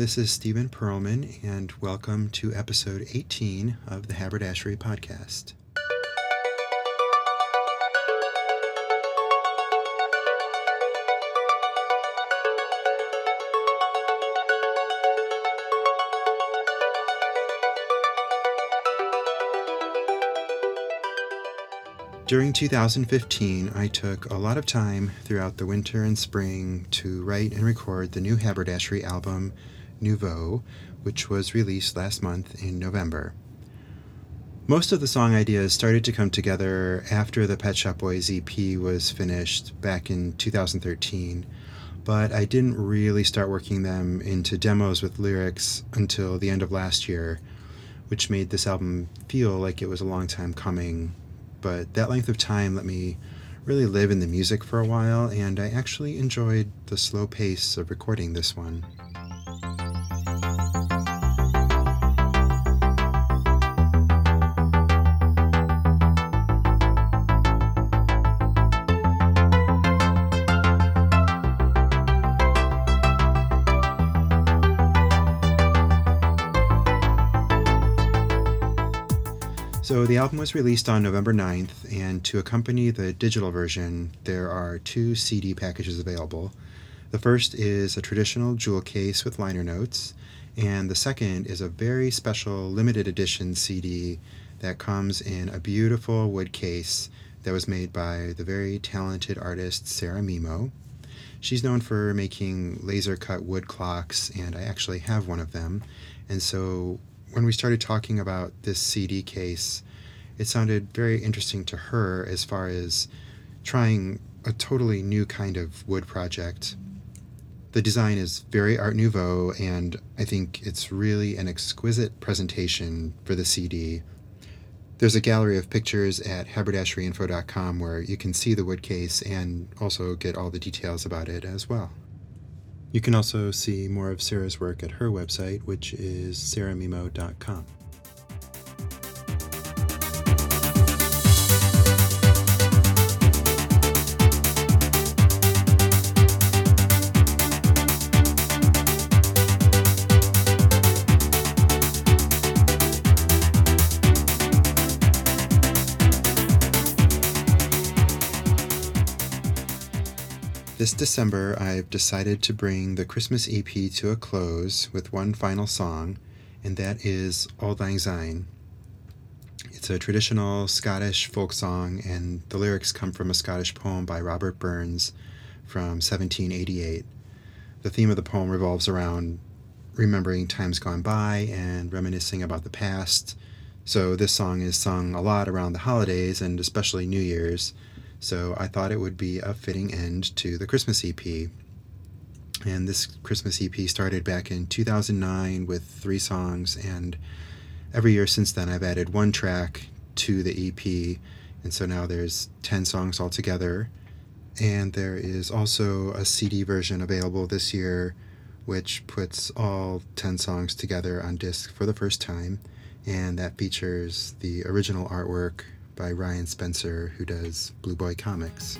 This is Stephen Perlman, and welcome to episode 18 of the Haberdashery Podcast. During 2015, I took a lot of time throughout the winter and spring to write and record the new haberdashery album, Nouveau, which was released last month in November. Most of the song ideas started to come together after the Pet Shop Boys EP was finished back in 2013, but I didn't really start working them into demos with lyrics until the end of last year, which made this album feel like it was a long time coming but that length of time let me really live in the music for a while, and I actually enjoyed the slow pace of recording this one. So the album was released on November 9th, and to accompany the digital version, there are two CD packages available. The first is a traditional jewel case with liner notes, and the second is a very special limited edition CD that comes in a beautiful wood case that was made by the very talented artist Sarah Mimo. She's known for making laser cut wood clocks, and I actually have one of them. And so when we started talking about this CD case, it sounded very interesting to her as far as trying a totally new kind of wood project. The design is very Art Nouveau, and I think it's really an exquisite presentation for the CD. There's a gallery of pictures at haberdasheryinfo.com where you can see the wood case and also get all the details about it as well. You can also see more of Sarah's work at her website, which is sarahmimo.com. This December, I've decided to bring the Christmas EP to a close with one final song, and that is Auld Lang Syne. It's a traditional Scottish folk song, and the lyrics come from a Scottish poem by Robert Burns from 1788. The theme of the poem revolves around remembering times gone by and reminiscing about the past. So, this song is sung a lot around the holidays and especially New Year's so I thought it would be a fitting end to the Christmas EP. And this Christmas EP started back in 2009 with three songs, and every year since then I've added one track to the EP. And so now there's 10 songs altogether. And there is also a CD version available this year, which puts all 10 songs together on disc for the first time. And that features the original artwork by Ryan Spencer, who does Blue Boy Comics.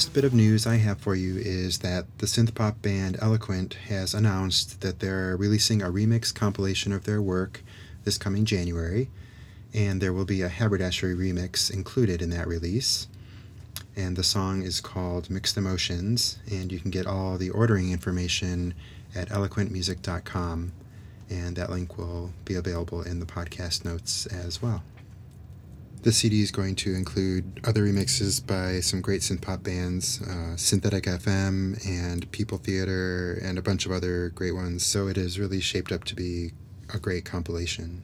Last bit of news I have for you is that the synthpop band Eloquent has announced that they're releasing a remix compilation of their work this coming January, and there will be a haberdashery remix included in that release. And the song is called Mixed Emotions, and you can get all the ordering information at eloquentmusic.com, and that link will be available in the podcast notes as well. The CD is going to include other remixes by some great synth pop bands, uh, Synthetic FM and People Theater, and a bunch of other great ones. So it is really shaped up to be a great compilation.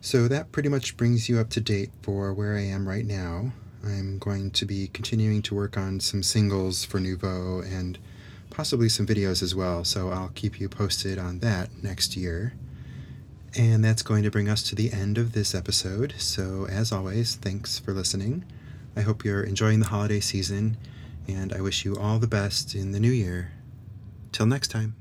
So that pretty much brings you up to date for where I am right now. I'm going to be continuing to work on some singles for Nouveau and possibly some videos as well, so I'll keep you posted on that next year. And that's going to bring us to the end of this episode. So, as always, thanks for listening. I hope you're enjoying the holiday season, and I wish you all the best in the new year. Till next time.